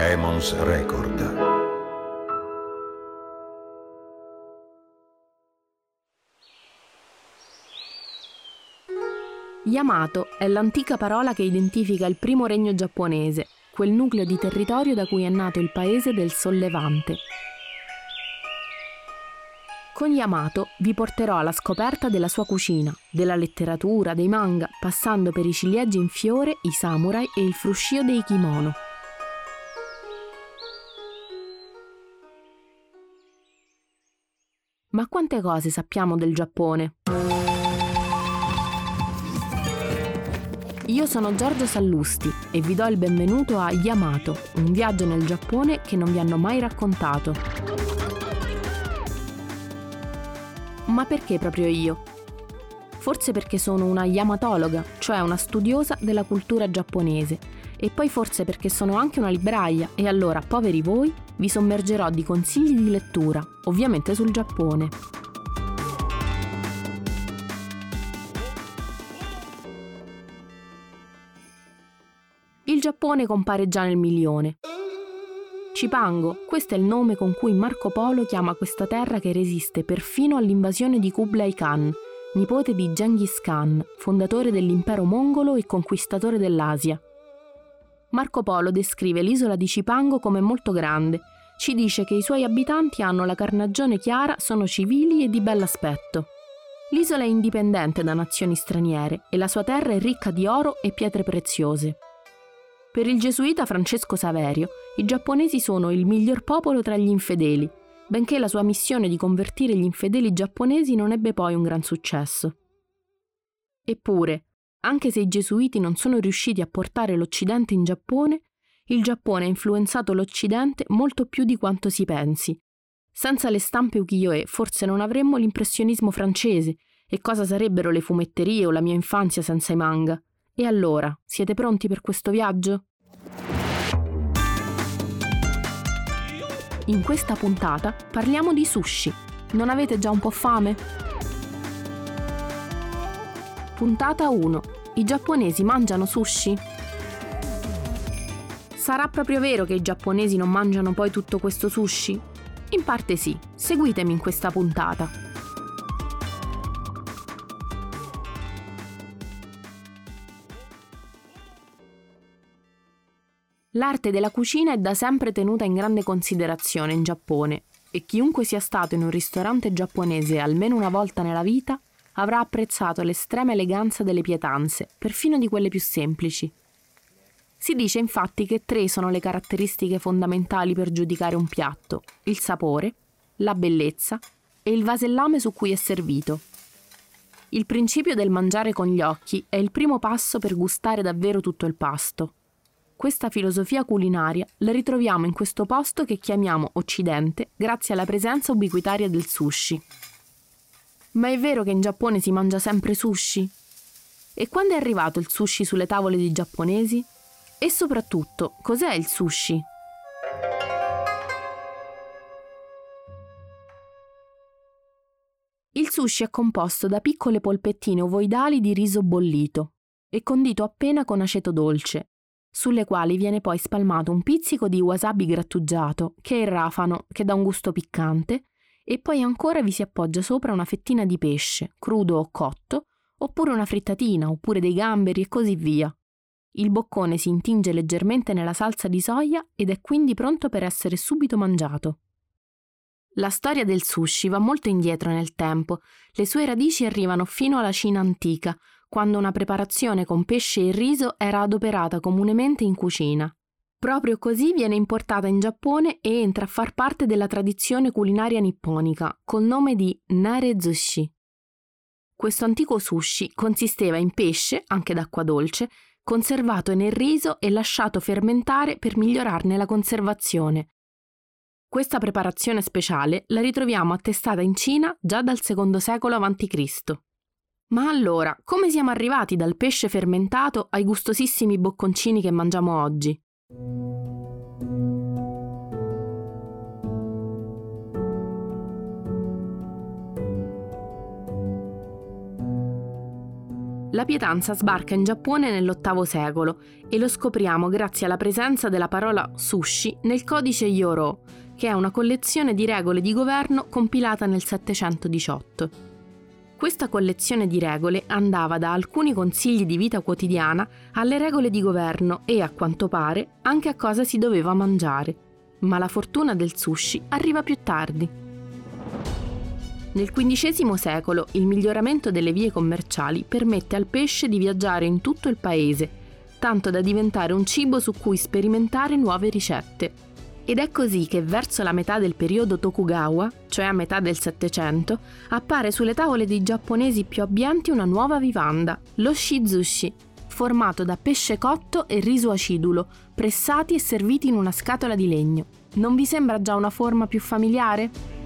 Emons Record. Yamato è l'antica parola che identifica il primo regno giapponese, quel nucleo di territorio da cui è nato il paese del Sollevante. Con Yamato vi porterò alla scoperta della sua cucina, della letteratura, dei manga, passando per i ciliegi in fiore, i samurai e il fruscio dei kimono. Ma quante cose sappiamo del Giappone? Io sono Giorgio Sallusti e vi do il benvenuto a Yamato, un viaggio nel Giappone che non vi hanno mai raccontato. Ma perché proprio io? Forse perché sono una yamatologa, cioè una studiosa della cultura giapponese, e poi forse perché sono anche una libraia e allora, poveri voi, vi sommergerò di consigli di lettura, ovviamente sul Giappone. Il Giappone compare già nel milione. Cipango, questo è il nome con cui Marco Polo chiama questa terra che resiste perfino all'invasione di Kublai Khan, nipote di Genghis Khan, fondatore dell'impero mongolo e conquistatore dell'Asia. Marco Polo descrive l'isola di Cipango come molto grande, ci dice che i suoi abitanti hanno la carnagione chiara, sono civili e di bell'aspetto. L'isola è indipendente da nazioni straniere e la sua terra è ricca di oro e pietre preziose. Per il gesuita Francesco Saverio, i giapponesi sono il miglior popolo tra gli infedeli, benché la sua missione di convertire gli infedeli giapponesi non ebbe poi un gran successo. Eppure, anche se i gesuiti non sono riusciti a portare l'Occidente in Giappone, il Giappone ha influenzato l'Occidente molto più di quanto si pensi. Senza le stampe ukiyo-e forse non avremmo l'impressionismo francese, e cosa sarebbero le fumetterie o la mia infanzia senza i manga? E allora, siete pronti per questo viaggio? In questa puntata parliamo di sushi. Non avete già un po' fame? Puntata 1. I giapponesi mangiano sushi? Sarà proprio vero che i giapponesi non mangiano poi tutto questo sushi? In parte sì, seguitemi in questa puntata. L'arte della cucina è da sempre tenuta in grande considerazione in Giappone e chiunque sia stato in un ristorante giapponese almeno una volta nella vita avrà apprezzato l'estrema eleganza delle pietanze, perfino di quelle più semplici. Si dice infatti che tre sono le caratteristiche fondamentali per giudicare un piatto, il sapore, la bellezza e il vasellame su cui è servito. Il principio del mangiare con gli occhi è il primo passo per gustare davvero tutto il pasto. Questa filosofia culinaria la ritroviamo in questo posto che chiamiamo Occidente grazie alla presenza ubiquitaria del sushi. Ma è vero che in Giappone si mangia sempre sushi? E quando è arrivato il sushi sulle tavole dei giapponesi? E soprattutto, cos'è il sushi? Il sushi è composto da piccole polpettine ovoidali di riso bollito e condito appena con aceto dolce, sulle quali viene poi spalmato un pizzico di wasabi grattugiato, che è il rafano, che dà un gusto piccante, e poi ancora vi si appoggia sopra una fettina di pesce, crudo o cotto, oppure una frittatina, oppure dei gamberi e così via. Il boccone si intinge leggermente nella salsa di soia ed è quindi pronto per essere subito mangiato. La storia del sushi va molto indietro nel tempo, le sue radici arrivano fino alla Cina antica, quando una preparazione con pesce e riso era adoperata comunemente in cucina. Proprio così viene importata in Giappone e entra a far parte della tradizione culinaria nipponica, col nome di Nare Zushi. Questo antico sushi consisteva in pesce, anche d'acqua dolce, conservato nel riso e lasciato fermentare per migliorarne la conservazione. Questa preparazione speciale la ritroviamo attestata in Cina già dal secondo secolo a.C. Ma allora, come siamo arrivati dal pesce fermentato ai gustosissimi bocconcini che mangiamo oggi? La pietanza sbarca in Giappone nell'VIII secolo e lo scopriamo grazie alla presenza della parola sushi nel codice Yoro, che è una collezione di regole di governo compilata nel 718. Questa collezione di regole andava da alcuni consigli di vita quotidiana alle regole di governo e, a quanto pare, anche a cosa si doveva mangiare. Ma la fortuna del sushi arriva più tardi. Nel XV secolo il miglioramento delle vie commerciali permette al pesce di viaggiare in tutto il paese, tanto da diventare un cibo su cui sperimentare nuove ricette. Ed è così che verso la metà del periodo Tokugawa, cioè a metà del Settecento, appare sulle tavole dei giapponesi più abbienti una nuova vivanda, lo shizushi, formato da pesce cotto e riso acidulo, pressati e serviti in una scatola di legno. Non vi sembra già una forma più familiare?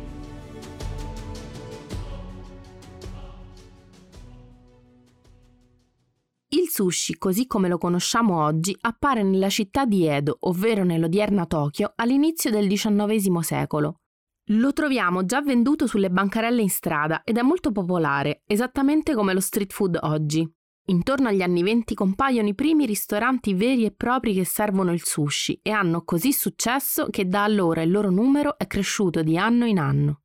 Sushi, così come lo conosciamo oggi, appare nella città di Edo, ovvero nell'odierna Tokyo, all'inizio del XIX secolo. Lo troviamo già venduto sulle bancarelle in strada ed è molto popolare, esattamente come lo street food oggi. Intorno agli anni venti compaiono i primi ristoranti veri e propri che servono il sushi e hanno così successo che da allora il loro numero è cresciuto di anno in anno.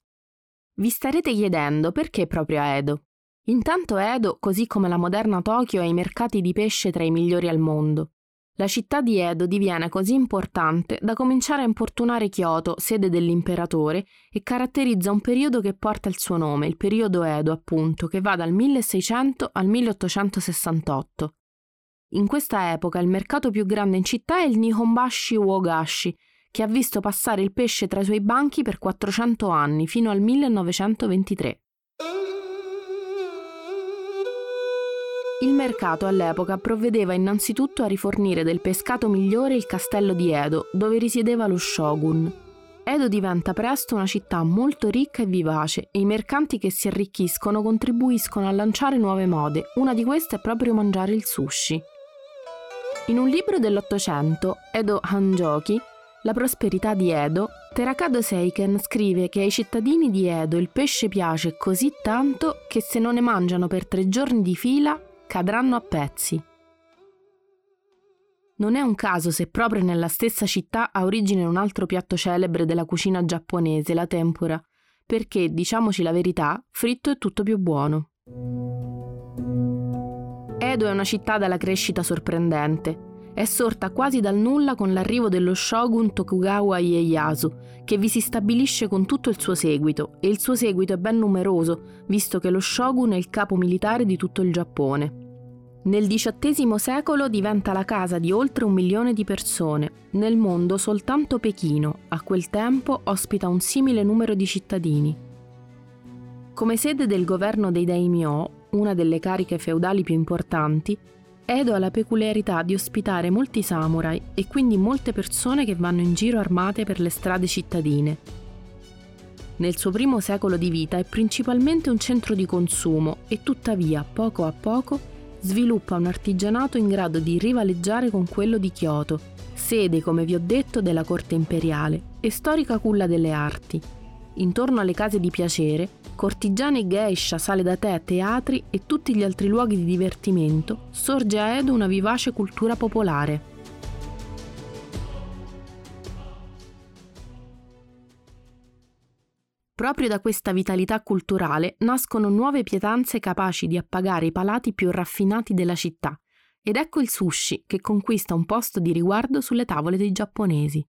Vi starete chiedendo perché proprio a Edo? Intanto Edo, così come la moderna Tokyo, ha i mercati di pesce tra i migliori al mondo. La città di Edo diviene così importante da cominciare a importunare Kyoto, sede dell'imperatore, e caratterizza un periodo che porta il suo nome, il periodo Edo, appunto, che va dal 1600 al 1868. In questa epoca il mercato più grande in città è il Nihonbashi Wogashi, che ha visto passare il pesce tra i suoi banchi per 400 anni, fino al 1923. Il mercato all'epoca provvedeva innanzitutto a rifornire del pescato migliore il castello di Edo, dove risiedeva lo shogun. Edo diventa presto una città molto ricca e vivace e i mercanti che si arricchiscono contribuiscono a lanciare nuove mode, una di queste è proprio mangiare il sushi. In un libro dell'Ottocento, Edo Hanjoki, La prosperità di Edo, Terakado Seiken scrive che ai cittadini di Edo il pesce piace così tanto che se non ne mangiano per tre giorni di fila cadranno a pezzi. Non è un caso se proprio nella stessa città ha origine un altro piatto celebre della cucina giapponese, la tempura, perché, diciamoci la verità, fritto è tutto più buono. Edo è una città dalla crescita sorprendente. È sorta quasi dal nulla con l'arrivo dello shogun Tokugawa Ieyasu, che vi si stabilisce con tutto il suo seguito, e il suo seguito è ben numeroso, visto che lo shogun è il capo militare di tutto il Giappone. Nel XVIII secolo diventa la casa di oltre un milione di persone. Nel mondo soltanto Pechino, a quel tempo, ospita un simile numero di cittadini. Come sede del governo dei daimyo, una delle cariche feudali più importanti, Edo ha la peculiarità di ospitare molti samurai e quindi molte persone che vanno in giro armate per le strade cittadine. Nel suo primo secolo di vita è principalmente un centro di consumo e tuttavia, poco a poco, sviluppa un artigianato in grado di rivaleggiare con quello di Kyoto, sede, come vi ho detto, della corte imperiale e storica culla delle arti. Intorno alle case di piacere, cortigiane e geisha, sale da tè, teatri e tutti gli altri luoghi di divertimento, sorge a Edo una vivace cultura popolare. Proprio da questa vitalità culturale nascono nuove pietanze capaci di appagare i palati più raffinati della città, ed ecco il sushi che conquista un posto di riguardo sulle tavole dei giapponesi.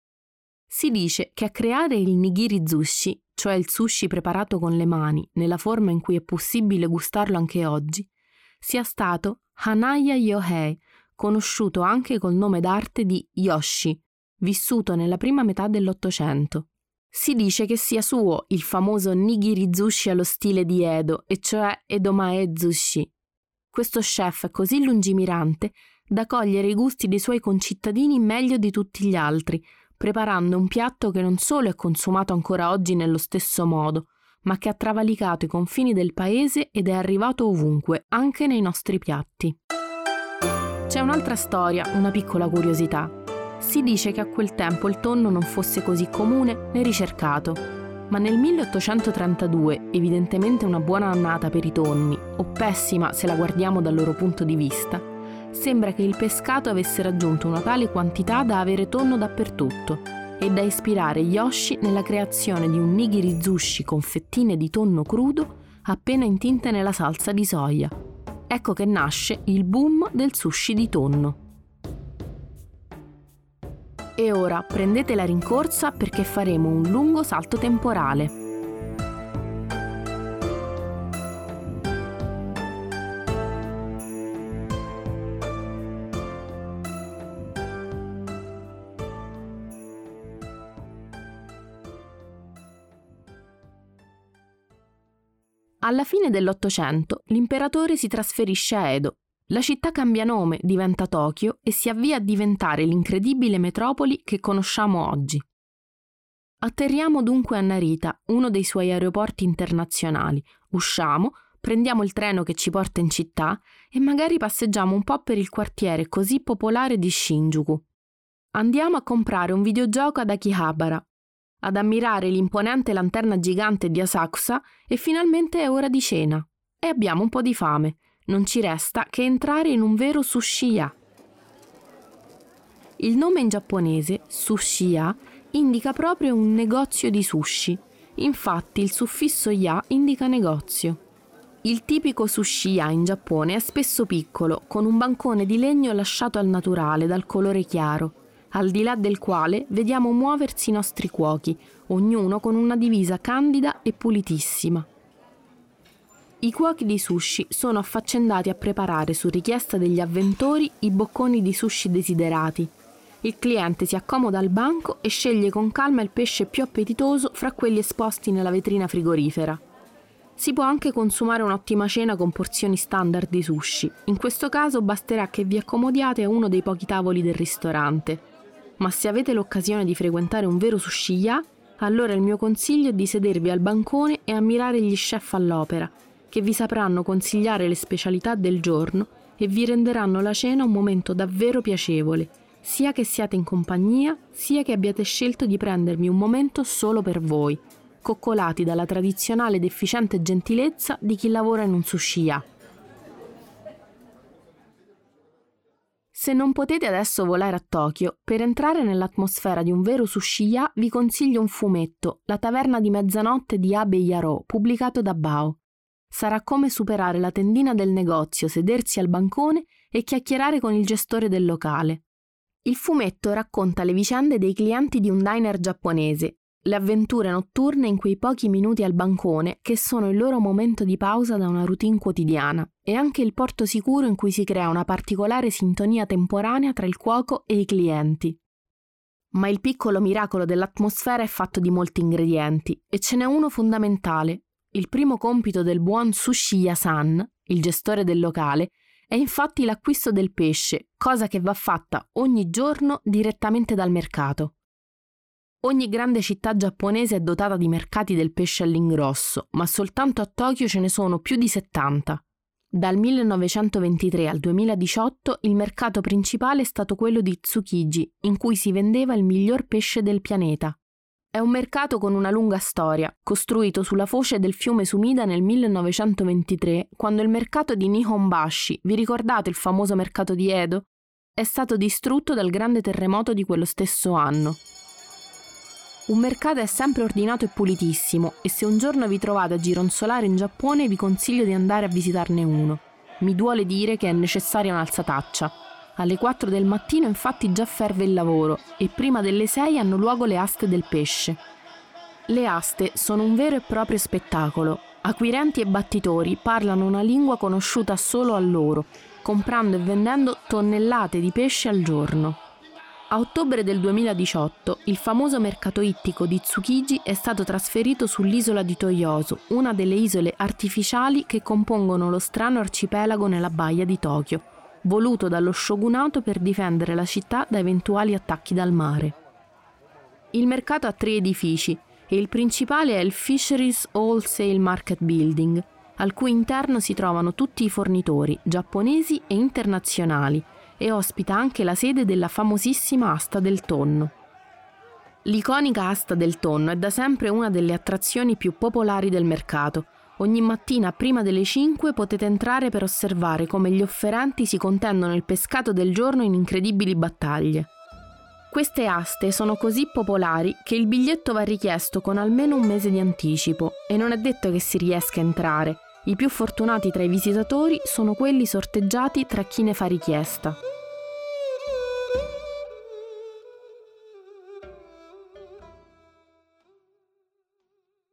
Si dice che a creare il nigiri zushi, cioè il sushi preparato con le mani, nella forma in cui è possibile gustarlo anche oggi, sia stato Hanaya Yohei, conosciuto anche col nome d'arte di Yoshi, vissuto nella prima metà dell'Ottocento. Si dice che sia suo il famoso nigiri zushi allo stile di Edo, e cioè Edomae zushi. Questo chef è così lungimirante da cogliere i gusti dei suoi concittadini meglio di tutti gli altri, preparando un piatto che non solo è consumato ancora oggi nello stesso modo, ma che ha travalicato i confini del paese ed è arrivato ovunque, anche nei nostri piatti. C'è un'altra storia, una piccola curiosità. Si dice che a quel tempo il tonno non fosse così comune né ricercato. Ma nel 1832, evidentemente una buona annata per i tonni, o pessima se la guardiamo dal loro punto di vista, sembra che il pescato avesse raggiunto una tale quantità da avere tonno dappertutto e da ispirare Yoshi nella creazione di un nigiri sushi con fettine di tonno crudo appena intinte nella salsa di soia. Ecco che nasce il boom del sushi di tonno. E ora prendete la rincorsa perché faremo un lungo salto temporale. Alla fine dell'Ottocento l'imperatore si trasferisce a Edo. La città cambia nome, diventa Tokyo e si avvia a diventare l'incredibile metropoli che conosciamo oggi. Atterriamo dunque a Narita, uno dei suoi aeroporti internazionali, usciamo, prendiamo il treno che ci porta in città e magari passeggiamo un po' per il quartiere così popolare di Shinjuku. Andiamo a comprare un videogioco ad Akihabara, ad ammirare l'imponente lanterna gigante di Asakusa e finalmente è ora di cena. E abbiamo un po' di fame. Non ci resta che entrare in un vero sushiya. Il nome in giapponese, sushiya, indica proprio un negozio di sushi. Infatti il suffisso ya indica negozio. Il tipico sushiya in Giappone è spesso piccolo, con un bancone di legno lasciato al naturale, dal colore chiaro, al di là del quale vediamo muoversi i nostri cuochi, ognuno con una divisa candida e pulitissima. I cuochi di sushi sono affaccendati a preparare su richiesta degli avventori i bocconi di sushi desiderati. Il cliente si accomoda al banco e sceglie con calma il pesce più appetitoso fra quelli esposti nella vetrina frigorifera. Si può anche consumare un'ottima cena con porzioni standard di sushi. In questo caso basterà che vi accomodiate a uno dei pochi tavoli del ristorante ma se avete l'occasione di frequentare un vero sushiya, allora il mio consiglio è di sedervi al bancone e ammirare gli chef all'opera, che vi sapranno consigliare le specialità del giorno e vi renderanno la cena un momento davvero piacevole, sia che siate in compagnia, sia che abbiate scelto di prendermi un momento solo per voi, coccolati dalla tradizionale ed efficiente gentilezza di chi lavora in un sushiya. Se non potete adesso volare a Tokyo, per entrare nell'atmosfera di un vero sushiya vi consiglio un fumetto, La taverna di mezzanotte di Abe Yaro, pubblicato da Bao. Sarà come superare la tendina del negozio, sedersi al bancone e chiacchierare con il gestore del locale. Il fumetto racconta le vicende dei clienti di un diner giapponese, le avventure notturne in quei pochi minuti al bancone che sono il loro momento di pausa da una routine quotidiana e anche il porto sicuro in cui si crea una particolare sintonia temporanea tra il cuoco e i clienti. Ma il piccolo miracolo dell'atmosfera è fatto di molti ingredienti e ce n'è uno fondamentale. Il primo compito del buon Sushi Yasan, il gestore del locale, è infatti l'acquisto del pesce, cosa che va fatta ogni giorno direttamente dal mercato. Ogni grande città giapponese è dotata di mercati del pesce all'ingrosso, ma soltanto a Tokyo ce ne sono più di 70. Dal 1923 al 2018 il mercato principale è stato quello di Tsukiji, in cui si vendeva il miglior pesce del pianeta. È un mercato con una lunga storia, costruito sulla foce del fiume Sumida nel 1923, quando il mercato di Nihonbashi, vi ricordate il famoso mercato di Edo, è stato distrutto dal grande terremoto di quello stesso anno. Un mercato è sempre ordinato e pulitissimo e se un giorno vi trovate a gironzolare in Giappone vi consiglio di andare a visitarne uno. Mi duole dire che è necessaria un'alzataccia. Alle 4 del mattino infatti già ferve il lavoro e prima delle 6 hanno luogo le aste del pesce. Le aste sono un vero e proprio spettacolo. Acquirenti e battitori parlano una lingua conosciuta solo a loro, comprando e vendendo tonnellate di pesce al giorno. A ottobre del 2018 il famoso mercato ittico di Tsukiji è stato trasferito sull'isola di Toyosu, una delle isole artificiali che compongono lo strano arcipelago nella baia di Tokyo, voluto dallo shogunato per difendere la città da eventuali attacchi dal mare. Il mercato ha tre edifici e il principale è il Fisheries Wholesale Market Building, al cui interno si trovano tutti i fornitori giapponesi e internazionali e ospita anche la sede della famosissima asta del tonno. L'iconica asta del tonno è da sempre una delle attrazioni più popolari del mercato. Ogni mattina prima delle 5 potete entrare per osservare come gli offerenti si contendono il pescato del giorno in incredibili battaglie. Queste aste sono così popolari che il biglietto va richiesto con almeno un mese di anticipo e non è detto che si riesca a entrare. I più fortunati tra i visitatori sono quelli sorteggiati tra chi ne fa richiesta.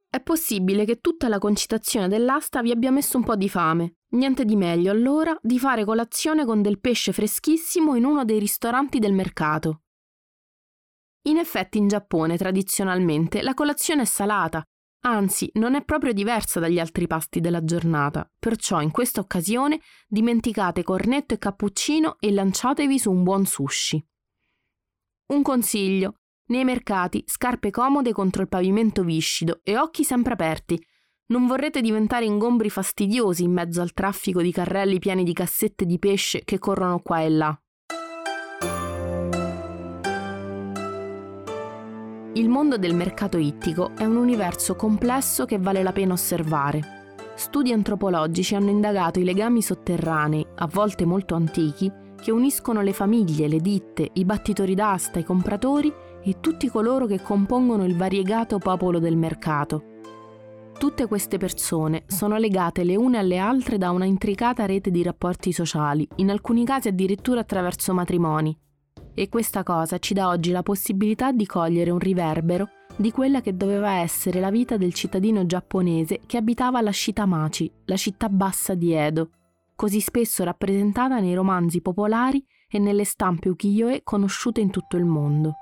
È possibile che tutta la concitazione dell'asta vi abbia messo un po' di fame. Niente di meglio allora di fare colazione con del pesce freschissimo in uno dei ristoranti del mercato. In effetti in Giappone tradizionalmente la colazione è salata, anzi non è proprio diversa dagli altri pasti della giornata, perciò in questa occasione dimenticate cornetto e cappuccino e lanciatevi su un buon sushi. Un consiglio, nei mercati scarpe comode contro il pavimento viscido e occhi sempre aperti. Non vorrete diventare ingombri fastidiosi in mezzo al traffico di carrelli pieni di cassette di pesce che corrono qua e là. Il mondo del mercato ittico è un universo complesso che vale la pena osservare. Studi antropologici hanno indagato i legami sotterranei, a volte molto antichi, che uniscono le famiglie, le ditte, i battitori d'asta, i compratori e tutti coloro che compongono il variegato popolo del mercato. Tutte queste persone sono legate le une alle altre da una intricata rete di rapporti sociali, in alcuni casi addirittura attraverso matrimoni, e questa cosa ci dà oggi la possibilità di cogliere un riverbero di quella che doveva essere la vita del cittadino giapponese che abitava la Shitamachi, la città bassa di Edo, così spesso rappresentata nei romanzi popolari e nelle stampe ukiyo-e conosciute in tutto il mondo.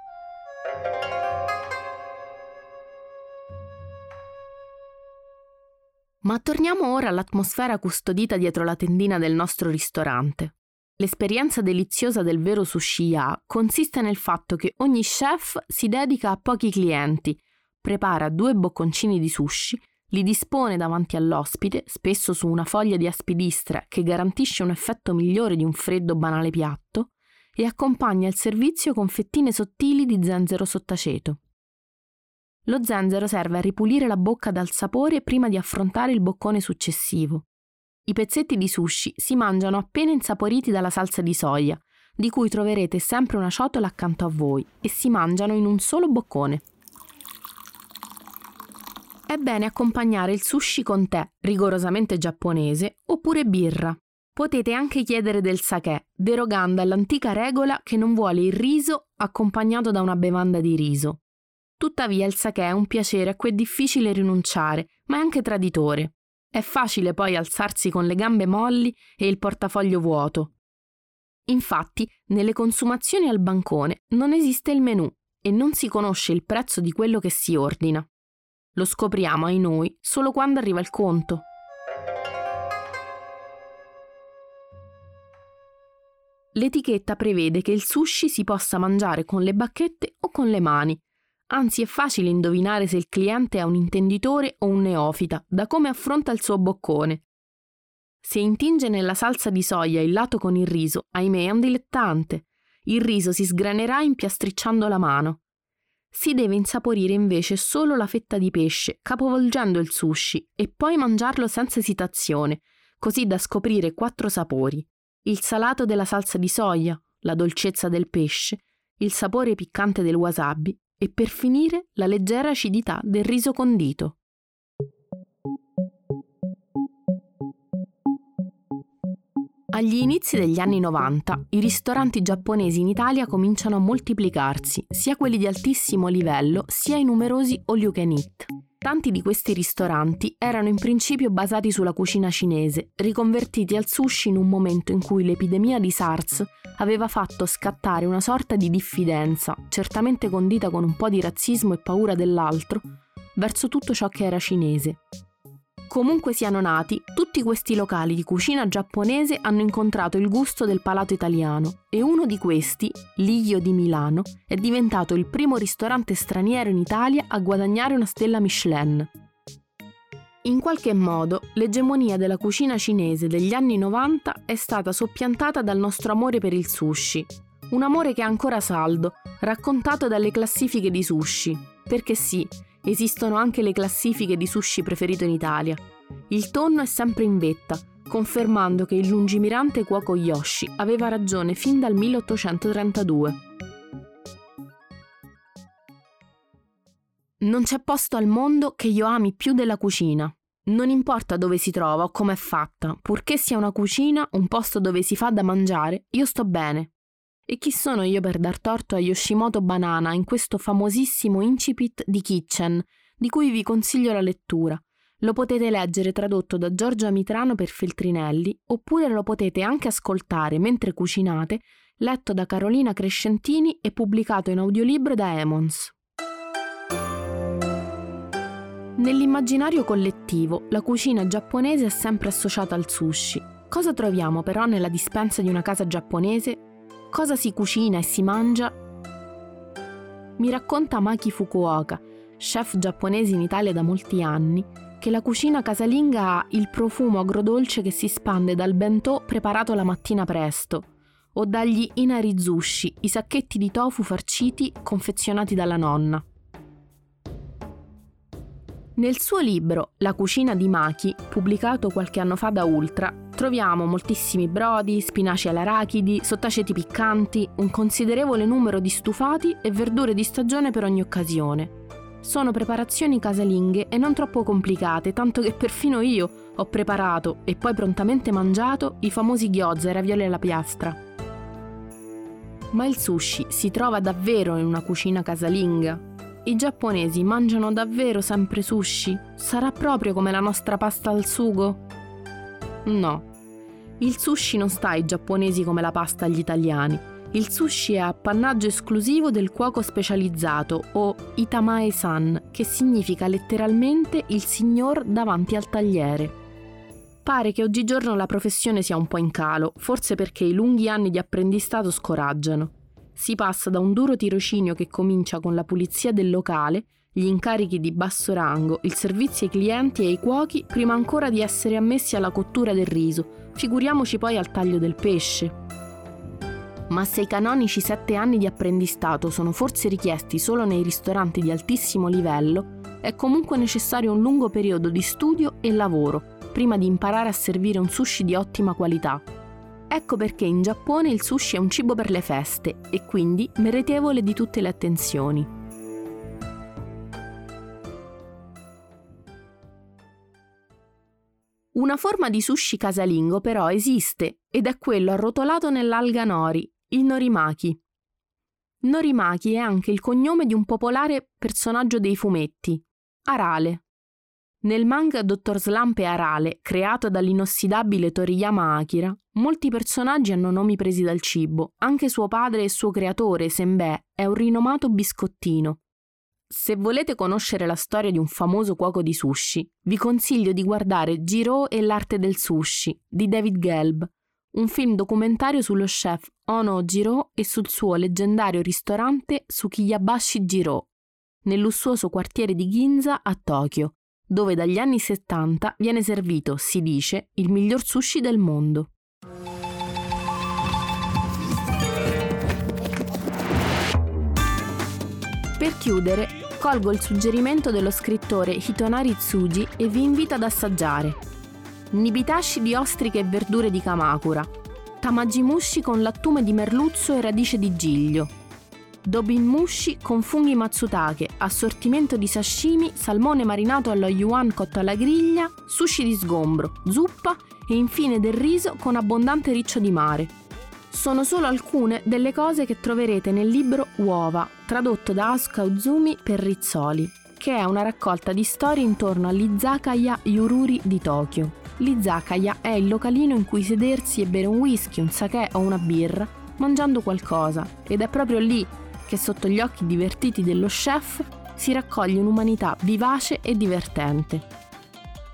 Ma torniamo ora all'atmosfera custodita dietro la tendina del nostro ristorante. L'esperienza deliziosa del vero sushi ya consiste nel fatto che ogni chef si dedica a pochi clienti, prepara due bocconcini di sushi, li dispone davanti all'ospite, spesso su una foglia di aspidistra che garantisce un effetto migliore di un freddo banale piatto, e accompagna il servizio con fettine sottili di zenzero sottaceto. Lo zenzero serve a ripulire la bocca dal sapore prima di affrontare il boccone successivo. I pezzetti di sushi si mangiano appena insaporiti dalla salsa di soia, di cui troverete sempre una ciotola accanto a voi, e si mangiano in un solo boccone. È bene accompagnare il sushi con tè, rigorosamente giapponese, oppure birra. Potete anche chiedere del sake, derogando all'antica regola che non vuole il riso accompagnato da una bevanda di riso. Tuttavia il sake è un piacere a cui è difficile rinunciare, ma è anche traditore. È facile poi alzarsi con le gambe molli e il portafoglio vuoto. Infatti, nelle consumazioni al bancone non esiste il menù e non si conosce il prezzo di quello che si ordina. Lo scopriamo ai noi solo quando arriva il conto. L'etichetta prevede che il sushi si possa mangiare con le bacchette o con le mani Anzi è facile indovinare se il cliente è un intenditore o un neofita, da come affronta il suo boccone. Se intinge nella salsa di soia il lato con il riso, ahimè è un dilettante. Il riso si sgranerà impiastricciando la mano. Si deve insaporire invece solo la fetta di pesce, capovolgendo il sushi, e poi mangiarlo senza esitazione, così da scoprire quattro sapori. Il salato della salsa di soia, la dolcezza del pesce, il sapore piccante del wasabi e per finire la leggera acidità del riso condito. Agli inizi degli anni 90 i ristoranti giapponesi in Italia cominciano a moltiplicarsi, sia quelli di altissimo livello sia i numerosi all you can eat. Tanti di questi ristoranti erano in principio basati sulla cucina cinese, riconvertiti al sushi in un momento in cui l'epidemia di SARS aveva fatto scattare una sorta di diffidenza, certamente condita con un po' di razzismo e paura dell'altro, verso tutto ciò che era cinese. Comunque siano nati, tutti questi locali di cucina giapponese hanno incontrato il gusto del palato italiano e uno di questi, l'Iglio di Milano, è diventato il primo ristorante straniero in Italia a guadagnare una stella Michelin. In qualche modo, l'egemonia della cucina cinese degli anni 90 è stata soppiantata dal nostro amore per il sushi, Un amore che è ancora saldo, raccontato dalle classifiche di sushi. Perché sì, esistono anche le classifiche di sushi preferito in Italia. Il tonno è sempre in vetta, confermando che il lungimirante cuoco Yoshi aveva ragione fin dal 1832. Non c'è posto al mondo che io ami più della cucina. Non importa dove si trova o come è fatta, purché sia una cucina, un posto dove si fa da mangiare, io sto bene. E chi sono io per dar torto a Yoshimoto Banana in questo famosissimo incipit di Kitchen, di cui vi consiglio la lettura. Lo potete leggere tradotto da Giorgia Mitrano per Feltrinelli, oppure lo potete anche ascoltare mentre cucinate, letto da Carolina Crescentini e pubblicato in audiolibro da Emons. Nell'immaginario collettivo, la cucina giapponese è sempre associata al sushi. Cosa troviamo però nella dispensa di una casa giapponese? Cosa si cucina e si mangia? Mi racconta Maki Fukuoka, chef giapponese in Italia da molti anni, che la cucina casalinga ha il profumo agrodolce che si spande dal bentò preparato la mattina presto, o dagli inarizushi, i sacchetti di tofu farciti confezionati dalla nonna. Nel suo libro La cucina di Maki, pubblicato qualche anno fa da Ultra, troviamo moltissimi brodi, spinaci all'arachidi, sottaceti piccanti, un considerevole numero di stufati e verdure di stagione per ogni occasione. Sono preparazioni casalinghe e non troppo complicate, tanto che perfino io ho preparato e poi prontamente mangiato i famosi gyoza e ravioli alla piastra. Ma il sushi si trova davvero in una cucina casalinga? I giapponesi mangiano davvero sempre sushi? Sarà proprio come la nostra pasta al sugo? No. Il sushi non sta ai giapponesi come la pasta agli italiani. Il sushi è appannaggio esclusivo del cuoco specializzato o itamae-san, che significa letteralmente il signor davanti al tagliere. Pare che oggigiorno la professione sia un po' in calo, forse perché i lunghi anni di apprendistato scoraggiano. Si passa da un duro tirocinio che comincia con la pulizia del locale, gli incarichi di basso rango, il servizio ai clienti e ai cuochi prima ancora di essere ammessi alla cottura del riso, figuriamoci poi al taglio del pesce. Ma se i canonici sette anni di apprendistato sono forse richiesti solo nei ristoranti di altissimo livello, è comunque necessario un lungo periodo di studio e lavoro prima di imparare a servire un sushi di ottima qualità Ecco perché in Giappone il sushi è un cibo per le feste e quindi meritevole di tutte le attenzioni. Una forma di sushi casalingo però esiste ed è quello arrotolato nell'alga nori, il norimaki. Norimaki è anche il cognome di un popolare personaggio dei fumetti, Arale. Nel manga Dottor Slump e Arale, creato dall'inossidabile Toriyama Akira, molti personaggi hanno nomi presi dal cibo. Anche suo padre e suo creatore, Senbei, è un rinomato biscottino. Se volete conoscere la storia di un famoso cuoco di sushi, vi consiglio di guardare Giro e l'arte del sushi di David Gelb, un film documentario sullo chef Ono Giro e sul suo leggendario ristorante Sukiyabashi Giro, nel lussuoso quartiere di Ginza a Tokyo, dove dagli anni 70 viene servito, si dice, il miglior sushi del mondo. Per chiudere, colgo il suggerimento dello scrittore Hitonari Tsuji e vi invito ad assaggiare. Nibitashi di ostriche e verdure di Kamakura, tamajimushi con lattume di merluzzo e radice di giglio, Dobin mushi con funghi matsutake, assortimento di sashimi, salmone marinato allo yuan cotto alla griglia, sushi di sgombro, zuppa e infine del riso con abbondante riccio di mare. Sono solo alcune delle cose che troverete nel libro Uova, tradotto da Asuka Uzumi per Rizzoli, che è una raccolta di storie intorno all'Izakaya Yururi di Tokyo. L'Izakaya è il localino in cui sedersi e bere un whisky, un sake o una birra mangiando qualcosa ed è proprio lì che sotto gli occhi divertiti dello chef si raccoglie un'umanità vivace e divertente.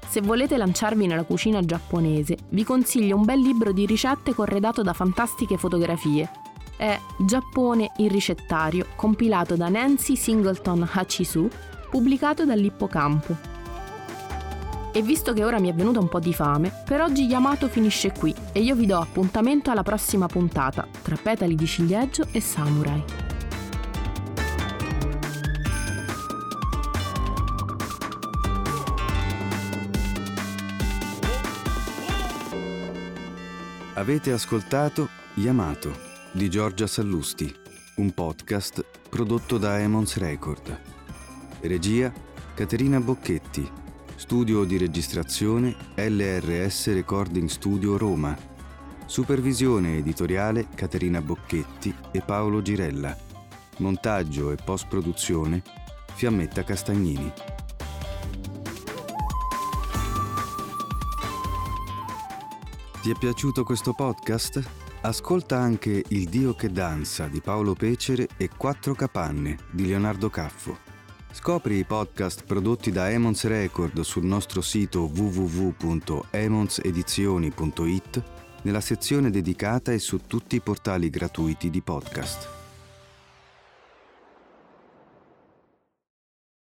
Se volete lanciarvi nella cucina giapponese, vi consiglio un bel libro di ricette corredato da fantastiche fotografie. È Giappone il ricettario, compilato da Nancy Singleton Hachisu, pubblicato dall'Ippocampo. E visto che ora mi è venuta un po' di fame, per oggi Yamato finisce qui e io vi do appuntamento alla prossima puntata tra petali di ciliegio e samurai. Avete ascoltato Yamato di Giorgia Sallusti, un podcast prodotto da Emons Record. Regia Caterina Bocchetti. Studio di registrazione LRS Recording Studio Roma. Supervisione editoriale Caterina Bocchetti e Paolo Girella. Montaggio e post-produzione Fiammetta Castagnini. Ti è piaciuto questo podcast? Ascolta anche Il Dio che danza di Paolo Pecere e Quattro capanne di Leonardo Caffo. Scopri i podcast prodotti da Emons Record sul nostro sito www.emonsedizioni.it nella sezione dedicata e su tutti i portali gratuiti di podcast.